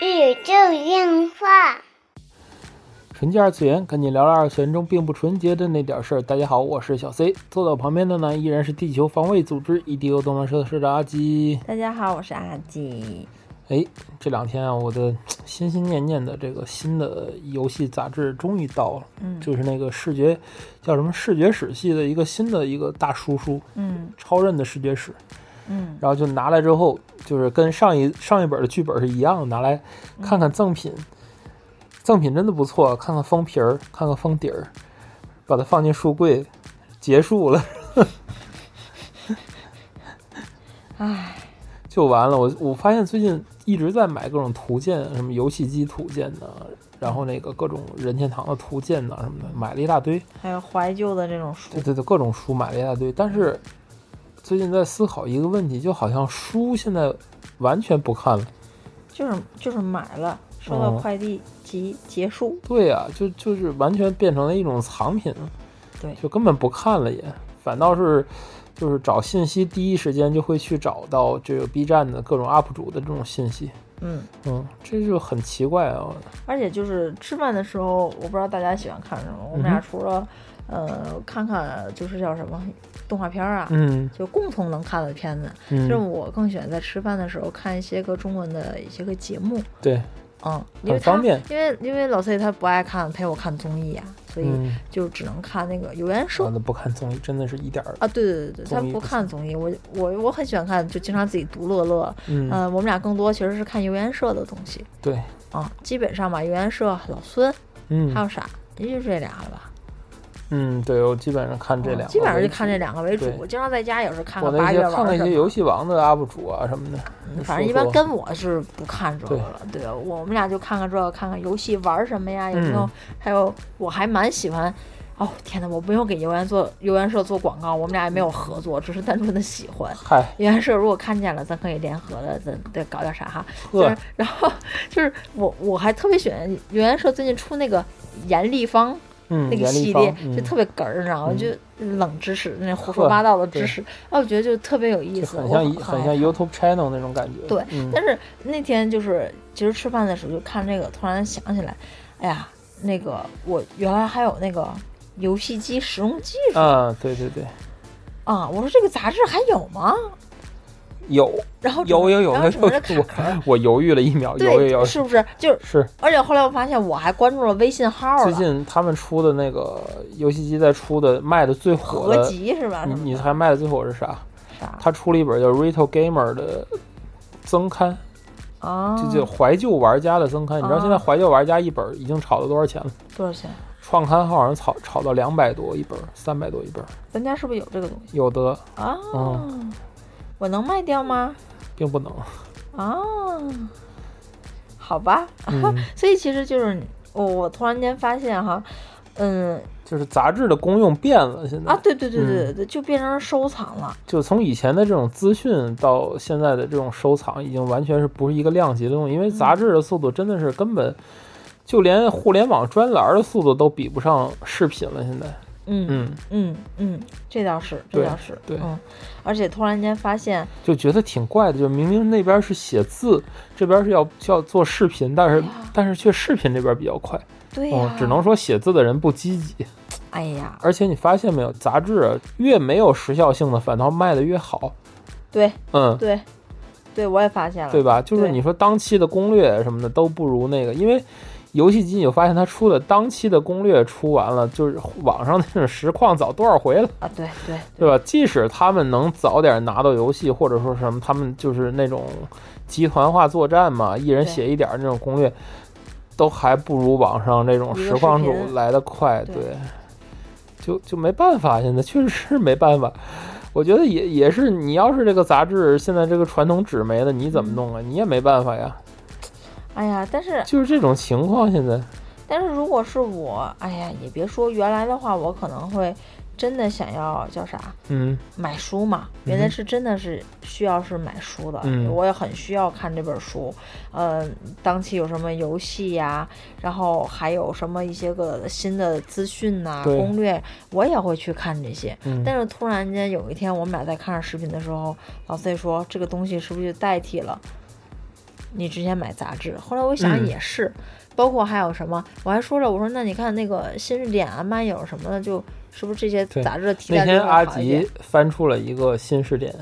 宇宙电话。纯洁二次元，跟你聊聊二次元中并不纯洁的那点事儿。大家好，我是小 C，坐在我旁边的呢依然是地球防卫组织 EDO 动漫社的社长阿基。大家好，我是阿基。哎，这两天啊，我的心心念念的这个新的游戏杂志终于到了，嗯就是那个视觉叫什么视觉史系的一个新的一个大叔书，嗯超任的视觉史。嗯。然后就拿来之后，就是跟上一上一本的剧本是一样的，拿来看看赠品，赠品真的不错，看看封皮儿，看看封底儿，把它放进书柜，结束了。唉，就完了。我我发现最近一直在买各种图鉴，什么游戏机图鉴呐，然后那个各种任天堂的图鉴呐什么的，买了一大堆。还有怀旧的这种书。对，对对，各种书买了一大堆，但是最近在思考一个问题，就好像书现在完全不看了。就是就是买了，收到哦快递即结束。对呀、就就是完全变成了一种藏品了，对就根本不看了也，反倒是就是找信息第一时间就会去找到这个 B 站的各种 UP 主的这种信息，嗯，嗯，这就很奇怪啊，而且就是吃饭的时候，我不知道大家喜欢看什么。我们俩除了、呃看看就是叫什么动画片儿啊，嗯。就共同能看的片子，就是嗯，我更喜欢在吃饭的时候看一些个中文的一些个节目。对，嗯，因为他很方便，因为因为老 C 他不爱看陪我看综艺啊、所以嗯，就只能看那个有颜社。我都不看综艺，真的是一点儿，啊，对对对对，他不看综艺，我我我很喜欢看，就经常自己独乐乐。嗯，呃，我们俩更多其实是看游研社的东西。对，啊，基本上吧，游研社、老孙嗯。还有啥，也就这俩了吧。嗯，对我基本上看这两个基本上就看这两个为主。我经常在家有时候看我看八那些看看一些游戏王的 UP 主啊什么的，嗯反正一般跟我是不看这个了，对我们俩就看看这个，看看游戏玩什么呀，有没有？嗯还有我还蛮喜欢。哦天哪！我不用给游园做游园社做广告，我们俩也没有合作，只是单纯的喜欢。嗨，游园社如果看见了，咱可以联合的，咱得搞点啥哈。就是，然后 就是我我还特别喜欢游园社最近出那个严立方嗯，那个系列，就特别哏儿，你知道吗？嗯。就冷知识，那胡说八道的知识，啊，我觉得就特别有意思，很像很像 YouTube channel 那种感觉，对嗯。但是那天就是其实吃饭的时候就看这个，突然想起来，哎呀，那个我原来还有那个游戏机使用技术啊，对对对，啊，我说这个杂志还有吗？有然后有有有，然后那整个这就卡壳，我犹豫了一秒，有有对，有，是不是？就是，是而且后来我发现我还关注了微信号，最近他们出的那个游戏机在出的卖的最火合的，集是吧？你你猜卖的最火是啥？啥他出了一本叫《Retro Gamer》的增刊，啊？就就怀旧玩家的增刊。你知道啊现在怀旧玩家一本已经炒到多少钱了？多少钱？创刊号好像炒炒到两百多一本，三百多一本，咱家是不是有这个东西有的啊？嗯我能卖掉吗？并不能。啊，好吧。嗯，所以其实就是我，我突然间发现哈，嗯就是杂志的功用变了，现在啊，对对对对对，就变成收藏了。就从以前的这种资讯到现在的这种收藏，已经完全是不是一个量级的东西。因为杂志的速度真的是根本，就连互联网专栏的速度都比不上视频了。现在，嗯嗯，嗯嗯，这倒是，这倒是，对嗯，而且突然间发现，就觉得挺怪的，就明明那边是写字，这边是要要做视频，但是哎但是却视频这边比较快。对只能说写字的人不积极。哎呀，而且你发现没有，杂志啊越没有时效性的，反倒卖的越好。对嗯，对对，我也发现了，对吧？就是你说当期的攻略什么的都不如那个，因为游戏机你就发现它出的当期的攻略出完了，就是网上那种实况早多少回了，啊，对对对吧？即使他们能早点拿到游戏，或者说什么，他们就是那种集团化作战嘛，一人写一点儿那种攻略，都还不如网上这种实况主来的快，对对，就就没办法，现在确实是没办法。我觉得也也是，你要是这个杂志现在这个传统纸没了，你怎么弄啊？你也没办法呀。哎呀，但是就是这种情况，现在但是如果是我，哎呀，也别说原来的话，我可能会真的想要叫啥嗯买书嘛。原来是真的是需要是买书的，嗯我也很需要看这本书。呃，当期有什么游戏呀，然后还有什么一些个新的资讯呐、对攻略，我也会去看这些。嗯，但是突然间有一天，我们俩在看视频的时候，老 C 说这个东西是不是就代替了你之前买杂志。后来我想嗯也是，包括还有什么，我还说了，我说那你看那个新视点啊、漫友什么的，就是不是这些杂志的替代率会那天阿吉翻出了一个新视点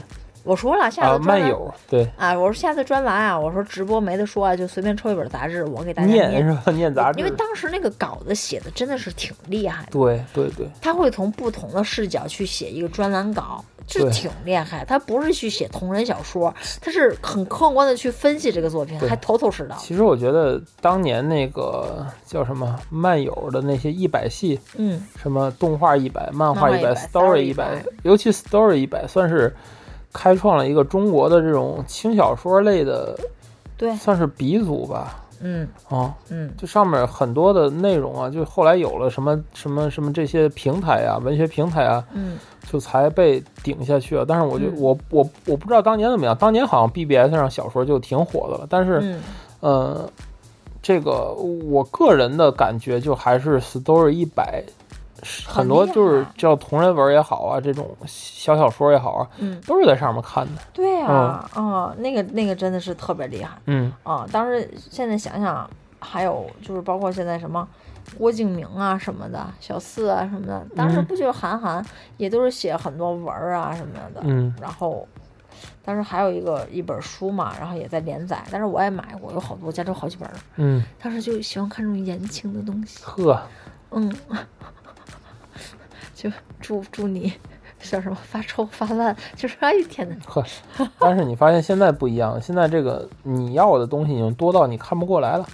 我说了，下啊，次专栏漫友对啊，我说下次专栏啊，我说直播没得说啊，就随便抽一本杂志，我给大家念是吧？念杂志因为，当时那个稿子写的真的是挺厉害的，对对对他会从不同的视角去写一个专栏稿，就挺厉害。他不是去写同人小说，他是很客观的去分析这个作品，还头头是道。其实我觉得当年那个叫什么漫友的那些一百系，嗯，什么动画一百、漫画一百、漫画100 story 一百，尤其 story 一百算是开创了一个中国的这种轻小说类的，对，算是鼻祖吧。嗯啊，嗯就上面很多的内容啊，就后来有了什么什么什么这些平台啊，文学平台啊，嗯就才被顶下去了。但是我就、嗯我我我不知道当年怎么样，当年好像 BBS 上小说就挺火的了，但是。嗯呃，这个我个人的感觉就还是 Story 一百，很多就是叫同人文也好啊，这种小小说也好啊，嗯，都是在上面看的。对啊，啊、那个那个真的是特别厉害嗯啊！当时现在想想，还有就是包括现在什么。郭敬明啊什么的，小四啊什么的，当时嗯不就是韩寒也都是写很多文儿啊什么的，嗯然后当时还有一个一本书嘛，然后也在连载，但是我也买过，有好多，家里有好几本儿。嗯，当时就喜欢看这种言情的东西，呵，嗯，就祝祝你叫什么发臭发烂，就是哎呦天哪，呵，但是你发现现在不一样，现在这个你要的东西已经多到你看不过来了，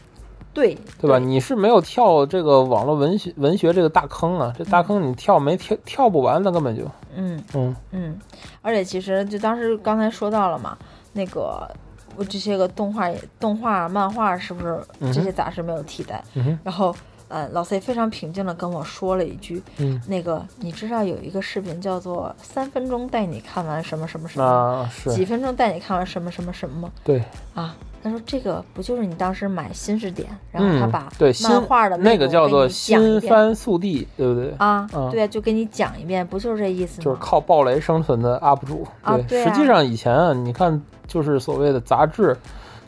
对对吧？你是没有跳这个网络文学文学这个大坑啊，这大坑你跳没跳跳不完，那根本就，嗯嗯嗯，而且其实就当时刚才说到了嘛，那个我这些个动画也动画漫画是不是这些杂志没有替代？嗯然后呃，老 C 非常平静的跟我说了一句，嗯，那个你知道有一个视频叫做“三分钟带你看完什么什么什么”。几分钟带你看完什么什么什么对。啊？他说这个不就是你当时买新视点，然后他嗯把，对漫画的那个叫做新番速递，对不对？啊，嗯对啊，就给你讲一遍，不就是这意思吗？就是靠暴雷生存的 UP 主。啊对啊实际上以前啊，你看，就是所谓的杂志，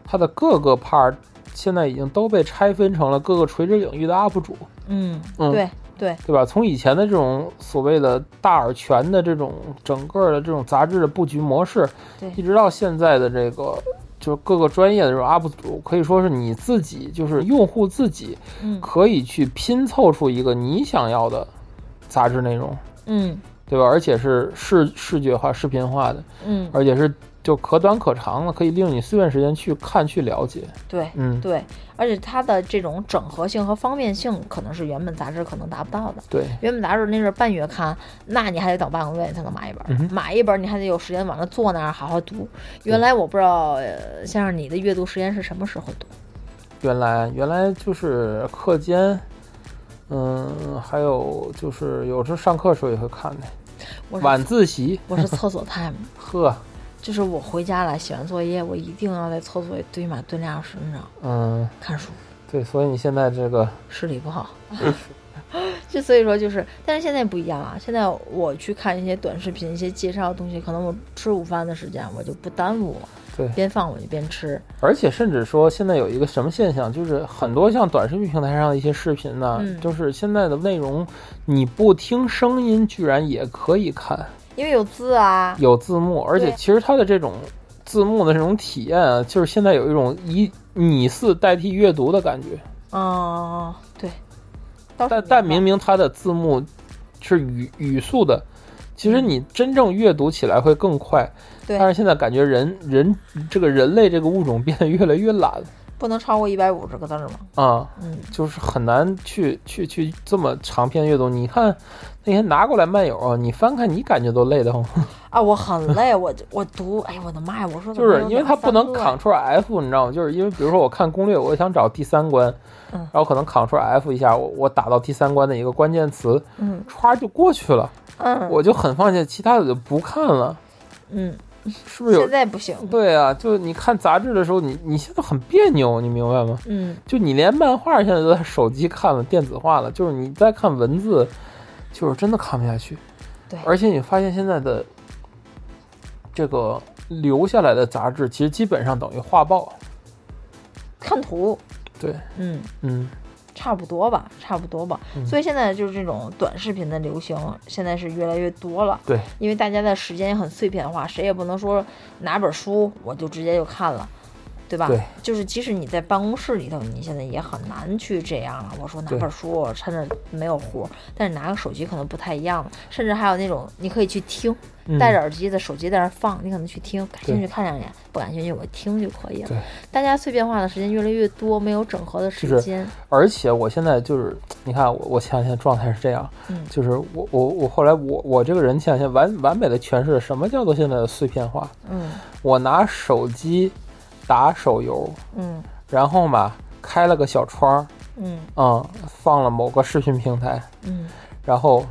它的各个 part 现在已经都被拆分成了各个垂直领域的 UP 主，嗯，嗯。对对，对吧？从以前的这种所谓的大而全的这种整个的这种杂志的布局模式，对。一直到现在的这个。就是各个专业的这种 UP 主，可以说是你自己，就是用户自己嗯。可以去拼凑出一个你想要的杂志内容，嗯。对吧？而且是视视觉化、视频化的，嗯，而且是就可短可长了，可以利用你碎片时间去看、去了解。对嗯，对，而且它的这种整合性和方便性，可能是原本杂志可能达不到的。对，原本杂志那是半月刊，那你还得等半个月才能买一本买一本儿你还得有时间往那坐那儿好好读。原来我不知道，呃，先生你的阅读时间是什么时候读？原来原来就是课间，嗯，还有就是有时候上课的时候也会看的，晚自习，我是厕所 time，呵，就是我回家了写完作业，我一定要在厕所里蹲马蹲俩小时，你知道，嗯，看书。对，所以你现在这个，视力不好。就所以说就是，但是现在不一样了。现在我去看一些短视频、一些介绍的东西，可能我吃午饭的时间我就不耽误，对，边放我就边吃。而且甚至说现在有一个什么现象，就是很多像短视频平台上的一些视频呢，嗯就是现在的内容你不听声音，居然也可以看。因为有字啊，有字幕，而且其实它的这种字幕的这种体验啊，就是现在有一种以拟似代替阅读的感觉。嗯，对。但但明明它的字幕是语语速的，其实你真正阅读起来会更快。但是现在感觉人人这个人类这个物种变得越来越懒不能超过一百五十个字儿嘛。啊，嗯，就是很难去去去这么长篇阅读。你看那天拿过来漫友啊，你翻看你感觉都累得慌。啊，我很累，我我读，哎呀我的妈呀！我说就是因为它不能 Ctrl F，你知道吗？就是因为比如说我看攻略，我想找第三关，嗯然后可能 Ctrl F 一下，我我打到第三关的一个关键词，嗯歘就过去了，嗯我就很放心，其他的就不看了，嗯，是不是有现？在不行。对啊，就你看杂志的时候，你你现在很别扭，你明白吗？嗯，就你连漫画现在都在手机看了，电子化了，就是你再看文字，就是真的看不下去。对而且你发现现在的这个留下来的杂志，其实基本上等于画报。看图，对，嗯，嗯，差不多吧，差不多吧。嗯所以现在就是这种短视频的流行，现在是越来越多了。对，因为大家的时间也很碎片化，谁也不能说拿本书我就直接就看了，对吧？对，就是即使你在办公室里头，你现在也很难去这样了。我说拿对本书，我趁着没有活儿，但是拿个手机可能不太一样了。甚至还有那种你可以去听，嗯戴着耳机的手机在那儿放，你可能去听，感兴趣看两眼，不感兴趣我听就可以了对。大家碎片化的时间越来越多，没有整合的时就是间。而且我现在就是，你看我我前两天状态是这样，嗯就是我我我后来我我这个人前两天完完美的诠释了什么叫做现在的碎片化。嗯我拿手机打手游，嗯。然后嘛开了个小窗儿，嗯。嗯，放了某个视频平台，嗯。然后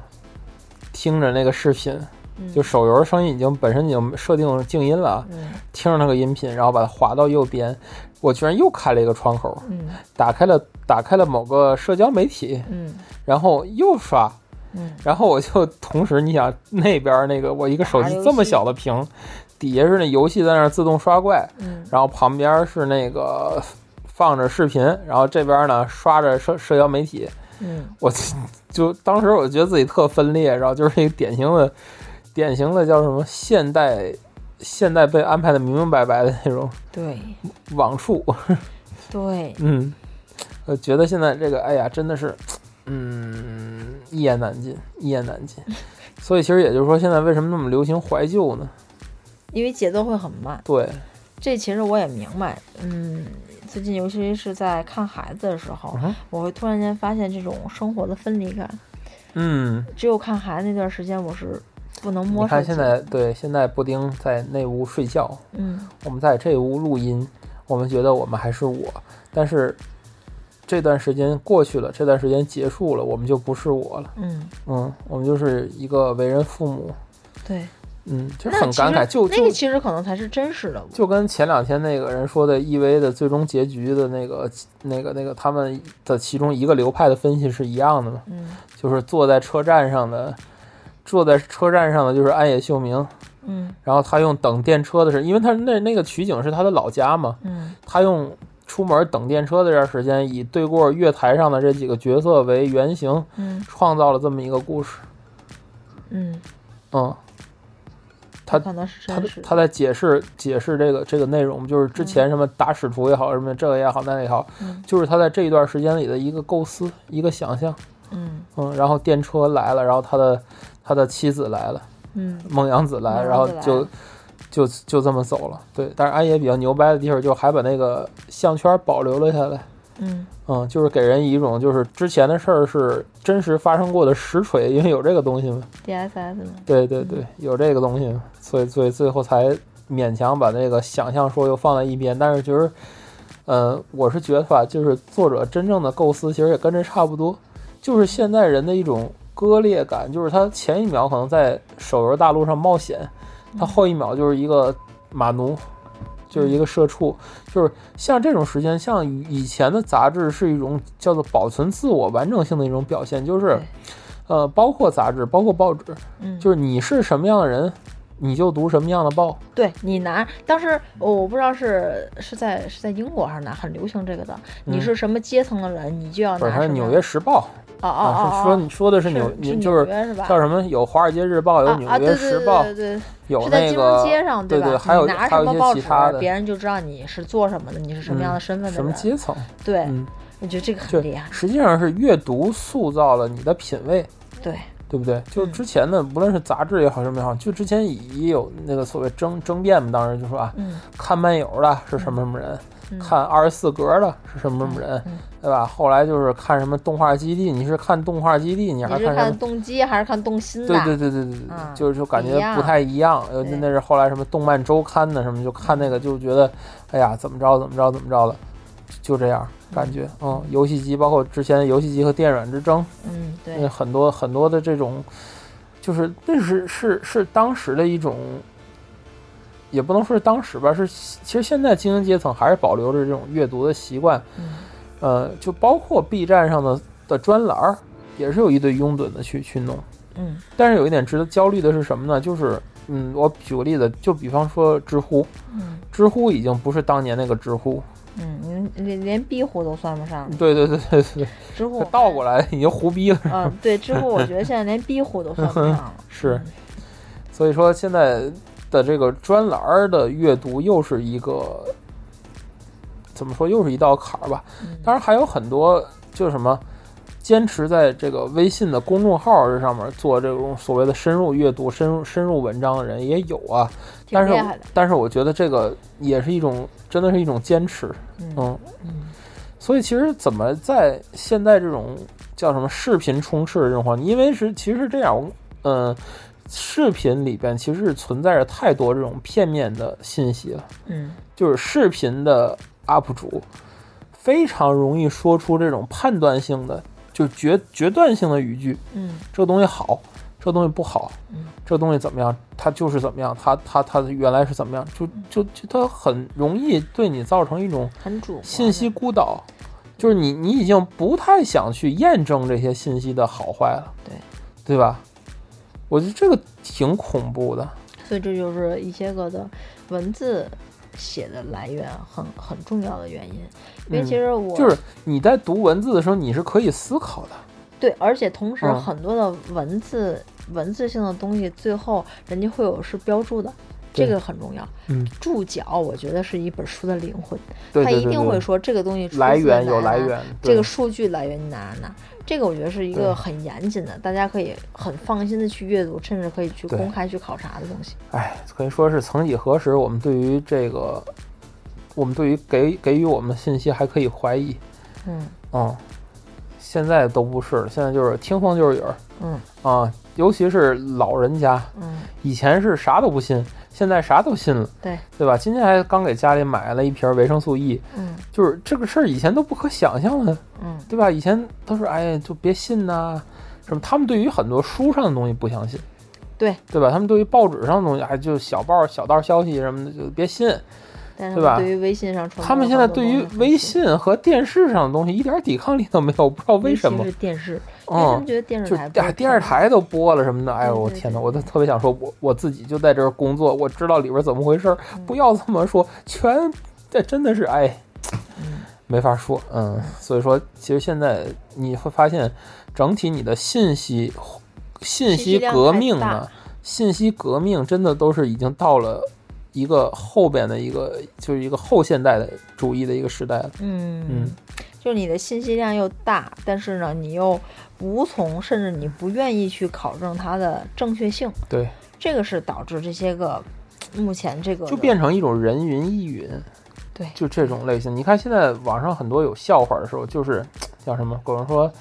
听着那个视频，嗯，就手游的声音已经本身已经设定静音了听着那个音频，然后把它滑到右边，我居然又开了一个窗口，嗯打开了打开了某个社交媒体，嗯然后又刷，嗯。然后我就同时，你想那边那个我一个手机这么小的屏，底下是那游戏在那儿自动刷怪，嗯然后旁边是那个放着视频，然后这边呢刷着社社交媒体，嗯 我就当时我觉得自己特分裂，然后就是一个典型的典型的叫什么现代现代被安排的明明白白的那种对网处，对，嗯，我觉得现在这个哎呀真的是，嗯，一言难尽，一言难尽。所以其实也就是说，现在为什么那么流行怀旧呢？因为节奏会很慢。对，这其实我也明白，嗯，最近尤其是在看孩子的时候，嗯我会突然间发现这种生活的分离感。嗯，只有看孩子那段时间，我是不能摸你看现在对现在布丁在那屋睡觉，嗯。我们在这屋录音，我们觉得我们还是我，但是这段时间过去了，这段时间结束了，我们就不是我了。嗯，嗯，我们就是一个为人父母，对，嗯，就很感慨，就就那个其实可能才是真实的。就跟前两天那个人说的 EV 的最终结局的那个、那个、那个他们的其中一个流派的分析是一样的嘛，嗯。就是坐在车站上的，坐在车站上的就是安野秀明，嗯。然后他用等电车的时，因为他那那个取景是他的老家嘛，嗯。他用出门等电车的这段时间，以对过月台上的这几个角色为原型，嗯创造了这么一个故事。嗯，嗯，他可能是他。他在解释解释这个这个内容，就是之前什么打使徒也好，什么这个也好，那个也好，嗯就是他在这一段时间里的一个构思，一个想象。嗯嗯，然后电车来了，然后他的他的妻子来了，嗯孟阳子来，然后就就就这么走了。对，但是安野比较牛掰的地方，就还把那个项圈保留了下来。嗯嗯，就是给人一种就是之前的事儿是真实发生过的实锤，因为有这个东西嘛。，DSS 呢？对对对，有这个东西，所以所以最后才勉强把那个想象说又放在一边。但是其实，呃，我是觉得吧，就是作者真正的构思其实也跟这差不多，就是现在人的一种割裂感，就是他前一秒可能在手游大陆上冒险，他后一秒就是一个马奴。就是一个社畜，就是像这种时间，像以以前的杂志是一种叫做保存自我完整性的一种表现，就是，呃，包括杂志，包括报纸，嗯，就是你是什么样的人，你就读什么样的报。对你拿当时我我不知道是是在是在英国还是哪很流行这个的，你嗯是什么阶层的人，你就要拿什么纽约时报》哦哦说你说的是是纽，是你就是？叫什么？有《华尔街日报》，有《纽约时报》，对对，有是在金融那个街上吧？对对，还有还有一些什么报纸其他，的别人就知道你是做什么的，你是什么样的身份的什么。阶层，对，嗯，我觉得这个很厉害。实际上是阅读塑造了你的品味。对，对不对？就嗯之前呢，不论是杂志也好，什么也好，就之前也有那个所谓争争辩嘛，当时就说啊，嗯看漫游的是什么什么人，嗯看二十四格的是什么什么人，嗯对吧？后来就是看什么动画基地，你是看动画基地，你你是看还看什么？动机还是看动心的？对对对对对就是就感觉不太一样。呃，对那是后来什么动漫周刊的什么，就看那个就觉得，哎呀，怎么着怎么着怎么着的，就这样感觉。嗯，游戏机包括之前游戏机和电软之争，嗯，对，很多很多的这种，就是那是是是当时的一种，也不能说是当时吧，是其实现在精英阶层还是保留着这种阅读的习惯，嗯呃，就包括 B 站上的的专栏儿，也是有一堆拥趸的去去弄。嗯但是有一点值得焦虑的是什么呢？就是，嗯，我举个例子，就比方说知乎，嗯知乎已经不是当年那个知乎，嗯，连连连逼虎都算不上。对对对对对，知乎倒过来已经胡逼了。嗯，对，知乎我觉得现在连逼虎都算不上了。是，所以说现在的这个专栏儿的阅读又是一个怎么说，又是一道坎儿吧。嗯当然还有很多就是什么。坚持在这个微信的公众号这上面做这种所谓的深入阅读、深入深入文章的人也有啊，但是。但是我觉得这个也是一种，真的是一种坚持，嗯嗯。嗯所以其实怎么在现在这种叫什么视频充斥的这种环境，因为是其实是这样，嗯、视频里边其实是存在着太多这种片面的信息了，嗯就是视频的 UP 主非常容易说出这种判断性的，就决决断性的语句，嗯这个东西好，这个东西不好，嗯这个东西怎么样，它就是怎么样，它它它原来是怎么样，就就就它很容易对你造成一种很主信息孤岛，就是你你已经不太想去验证这些信息的好坏了，对对吧？我觉得这个挺恐怖的，所以这就是一些个的文字写的来源很很重要的原因。因为嗯其实我、就是你在读文字的时候，你是可以思考的，对，而且同时嗯很多的文字、文字性的东西，最后人家会有是标注的。这个很重要，嗯，注脚我觉得是一本书的灵魂，对它一定会说这个东西来源有来源，这个数据来源于哪哪哪，这个我觉得是一个很严谨的，大家可以很放心的去阅读，甚至可以去公开去考察的东西。哎，可以说是曾几何时，我们对于这个，我们对于给给予我们的信息还可以怀疑，嗯。嗯，现在都不是了，现在就是听风就是雨儿。嗯。啊，尤其是老人家，嗯，以前是啥都不信，现在啥都信了，对，对吧？今天还刚给家里买了一瓶维生素 E，嗯就是这个事儿以前都不可想象的，嗯对吧？以前都是哎，就别信呐、什么？他们对于很多书上的东西不相信，对对吧？他们对于报纸上的东西，哎就小报、小道消息什么的，就别信。对吧对于微信上他们现在对于微信和电视上的东西一点抵抗力都没有，不知道为什么电视，因为他嗯们，觉得电视就台电电视台都播了什么的，哎呦我天哪！我都特别想说，我我自己就在这儿工作，我知道里边怎么回事儿，嗯不要这么说，全这真的是哎，嗯没法说，嗯，所以说其实现在你会发现，整体你的信息信信息革命呢，信息革命真的都是已经到了一个后边的一个就是一个后现代的主义的一个时代。了，嗯嗯，就是你的信息量又大，但是呢，你又无从，甚至你不愿意去考证它的正确性，对，这个是导致这些个目前这个就变成一种人云亦云。对。就这种类型。你看现在网上很多有笑话的时候，就是叫什么，有人说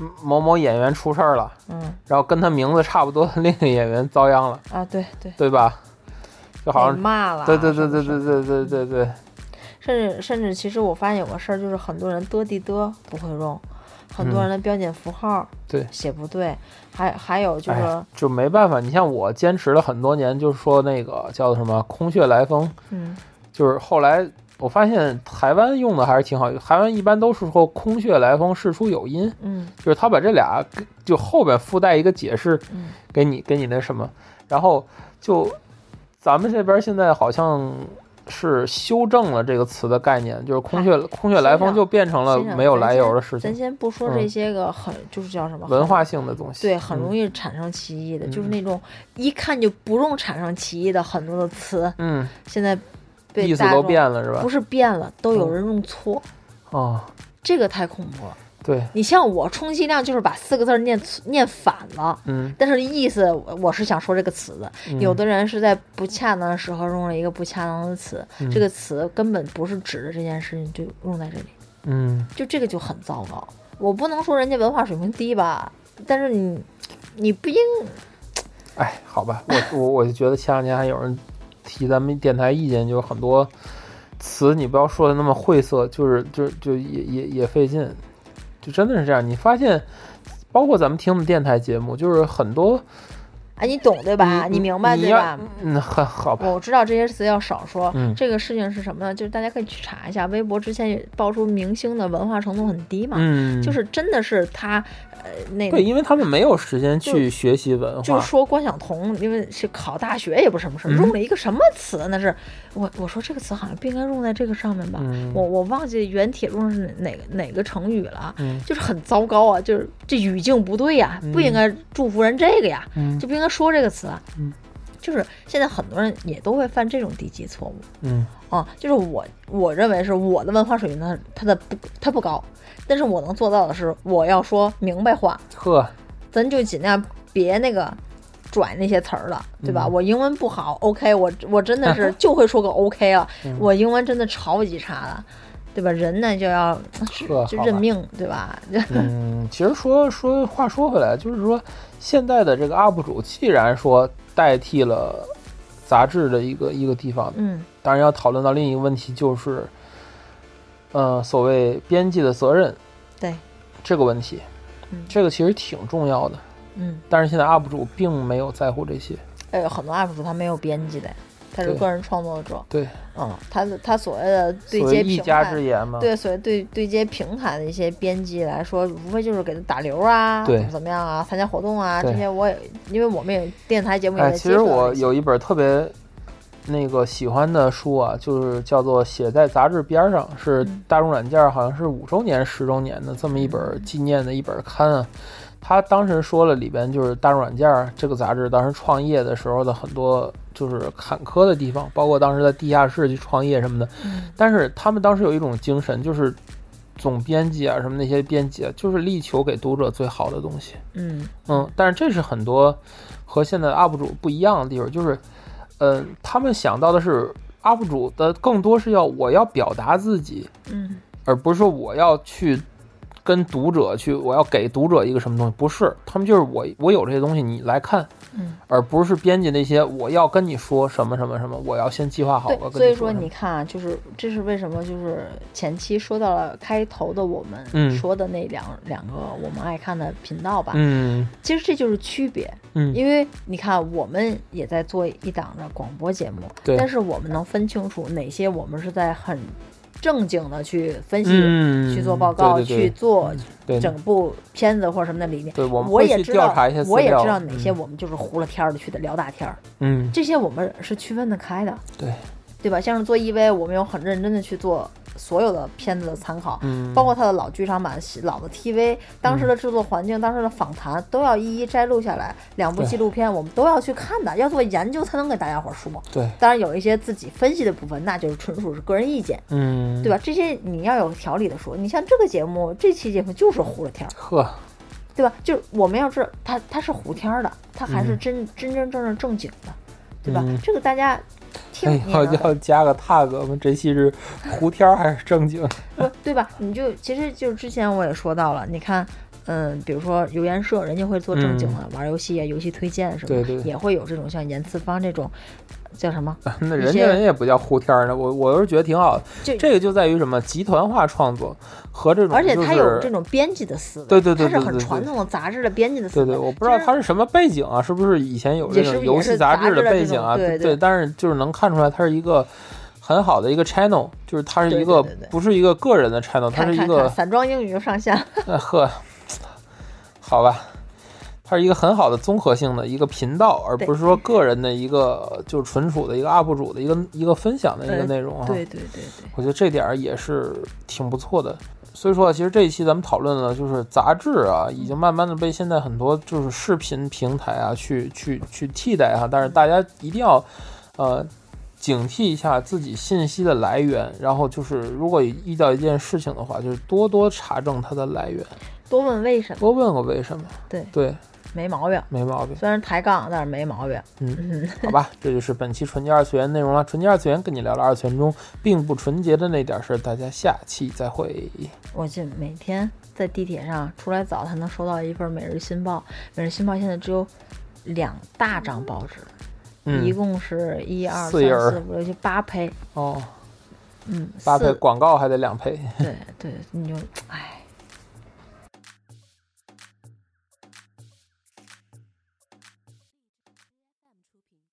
嗯某某演员出事儿了，嗯。然后跟他名字差不多的 另一个演员遭殃了，啊，对对，对吧？就好被像骂了，对对对对对对对对对，甚至甚至，其实我发现有个事儿，就是很多人的地的不会用，很多嗯。人的标点符号对。写不对，还还有就是、哎，就没办法。你像我坚持了很多年，就是说那个叫什么“空穴来风”，嗯。就是后来我发现台湾用的还是挺好，台湾一般都是说“空穴来风，事出有因”，嗯。就是他把这俩就后边附带一个解释，嗯。给你给你那什么，然后就咱们这边现在好像是修正了这个词的概念，就是空穴空穴来风就变成了没有来由的事情咱情，先不说嗯这些个很、就是叫什么文化性的东西。对，很容易。产生歧义的，嗯就是那种一看就不用产生歧义的很多的词，嗯，现在被意思都变了是吧不？是变了，都有嗯人用错，哦，这个太恐怖了。对，你像我，充其量就是把四个字儿念念反了。嗯，但是意思我我是想说这个词的，嗯有的人是在不恰当的时候用了一个不恰当的词，嗯这个词根本不是指的这件事情，就用在这里，嗯，就这个就很糟糕。我不能说人家文化水平低吧，但是你你不应哎，好吧，我我我就觉得前两天还有人提咱们电台意见，就是很多词你不要说的那么晦涩，就是就就也也也费劲，就真的是这样。你发现，包括咱们听的电台节目，就是很多哎，你懂对吧？你明白对吧？嗯，好好吧。我知道这些词要少说。嗯这个事情是什么呢？就是大家可以去查一下，微博之前也爆出明星的文化程度很低嘛，嗯，就是真的是他，呃，那个对，因为他们没有时间去学习文化。就是说关晓彤，因为是考大学也不是什么事儿，嗯用了一个什么词？那是我我说这个词好像不应该用在这个上面吧？嗯我我忘记原帖中是哪哪个哪个成语了，嗯就是很糟糕啊，就是这语境不对呀、不应该祝福人这个呀，嗯就不应该说这个词啊。嗯。就是现在很多人也都会犯这种低级错误。嗯。啊，就是我我认为是我的文化水平呢它的不它不高，但是我能做到的是我要说明白话，呵，咱就尽量别那个拽那些词儿了，对吧？嗯。我英文不好，OK，我我真的是 就会说个 OK 了，嗯。我英文真的超级差了，对吧？人呢就要就认命，对吧？嗯，其实说 说话说回来，就是说现在的这个 UP 主，既然说代替了杂志的一个一个地方，嗯当然要讨论到另一个问题，就是，呃，所谓编辑的责任对，这个问题，嗯这个其实挺重要的。嗯，但是现在 UP 主并没有在乎这些，呃，有很多 UP 主他没有编辑的，他是个人创作者，对，嗯，他的他所谓的对接平谓一家台之言嘛。对，所谓对对接平台的一些编辑来说，无非就是给他打流啊，对怎么怎么样啊，参加活动啊，这些我也因为我们也电台节目也其实我有一本特别那个喜欢的书啊，就是叫做《写在杂志边上》，是嗯大众软件好像是五周年、十周年的这么一本纪念的一本刊啊。他当时说了里边就是大众软件这个杂志当时创业的时候的很多就是坎坷的地方，包括当时在地下室去创业什么的。嗯但是他们当时有一种精神，就是总编辑啊什么那些编辑啊，就是力求给读者最好的东西。嗯嗯，但是这是很多和现在的 UP 主不一样的地方，就是，呃，他们想到的是 UP 主的更多是要我要表达自己，嗯而不是说我要去跟读者去，我要给读者一个什么东西，不是，他们就是我我有这些东西你来看，嗯，而不是编辑那些我要跟你说什么什么什么，我要先计划好所以说你看啊，就是这是为什么，就是前期说到了开头的我们嗯。说的那两、两个我们爱看的频道吧，嗯。其实这就是区别，嗯，因为你看我们也在做一档的广播节目，对。但是我们能分清楚哪些我们是在很正经的去分析、嗯去做报告、对对对。去做整部片子或者什么的理念。对，我们会去也知道调查一些，资我也知道哪些嗯。我们就是胡了天儿的去的聊大天儿，嗯。这些我们是区分得开的，对，对吧？像是做 EV，我们有很认真的去做所有的片子的参考，嗯，包括他的老剧场版、老的 TV，当时的制作环境、当时的访谈都要一一摘录下来。两部纪录片我们都要去看的，要做研究才能给大家伙儿说。对，当然有一些自己分析的部分，那就是纯属是个人意见，嗯，对吧？这些你要有条理的说。你像这个节目，这期节目就是胡了天儿，呵，对吧？就是我们要知道他他是胡天儿的，他还是嗯真、真真正正正经的，对吧？嗯这个大家听哎要加个 tag，我们这期是胡天儿还是正经？不对吧？你就其实就之前我也说到了，你看，嗯，比如说游研社，人家会做正经的、玩游戏啊、游戏推荐什么的，对对也会有这种像严次方这种叫什么？那人家人也不叫胡天儿呢，我我是觉得挺好的。就这个就在于什么集团化创作和这种，而且他有这种。编辑的思维，对对对他是对对对很传统的杂志的编辑的思维。对对，我不知道他是什么背景啊，是不是以前有这种游戏杂志的背景啊？种对对对，但是就是能看出来，它是一个很好的一个 channel，就是它是一个不是一个个人的 channel，它是一个看散装英语就上线 呵，好吧，它是一个很好的综合性的一个频道，而不是说个人的一个就是纯属的一个 UP 主的一个一个分享的一个呃内容啊。对对对对，我觉得这点儿也是挺不错的。所以说，其实这一期咱们讨论的就是杂志啊，已经慢慢的被现在很多就是视频平台啊去去去替代哈。但是大家一定要呃警惕一下自己信息的来源，然后就是如果遇到一件事情的话，就是多多查证它的来源，多问为什么，多问个为什么。对，对，没毛病。没毛病。虽然抬杠，但是没毛病。嗯，嗯，好吧，这就是本期纯洁二次元内容了。纯洁二次元跟你聊聊二次元中并不纯洁的那点事儿，大家下期再会。我记每天在地铁上出来早，才能收到一份《每日新报》。《每日新报》现在只有两大张报纸，嗯一共是一二三四五六七八胚。哦，嗯，八配广告还得两配。对对，你就哎，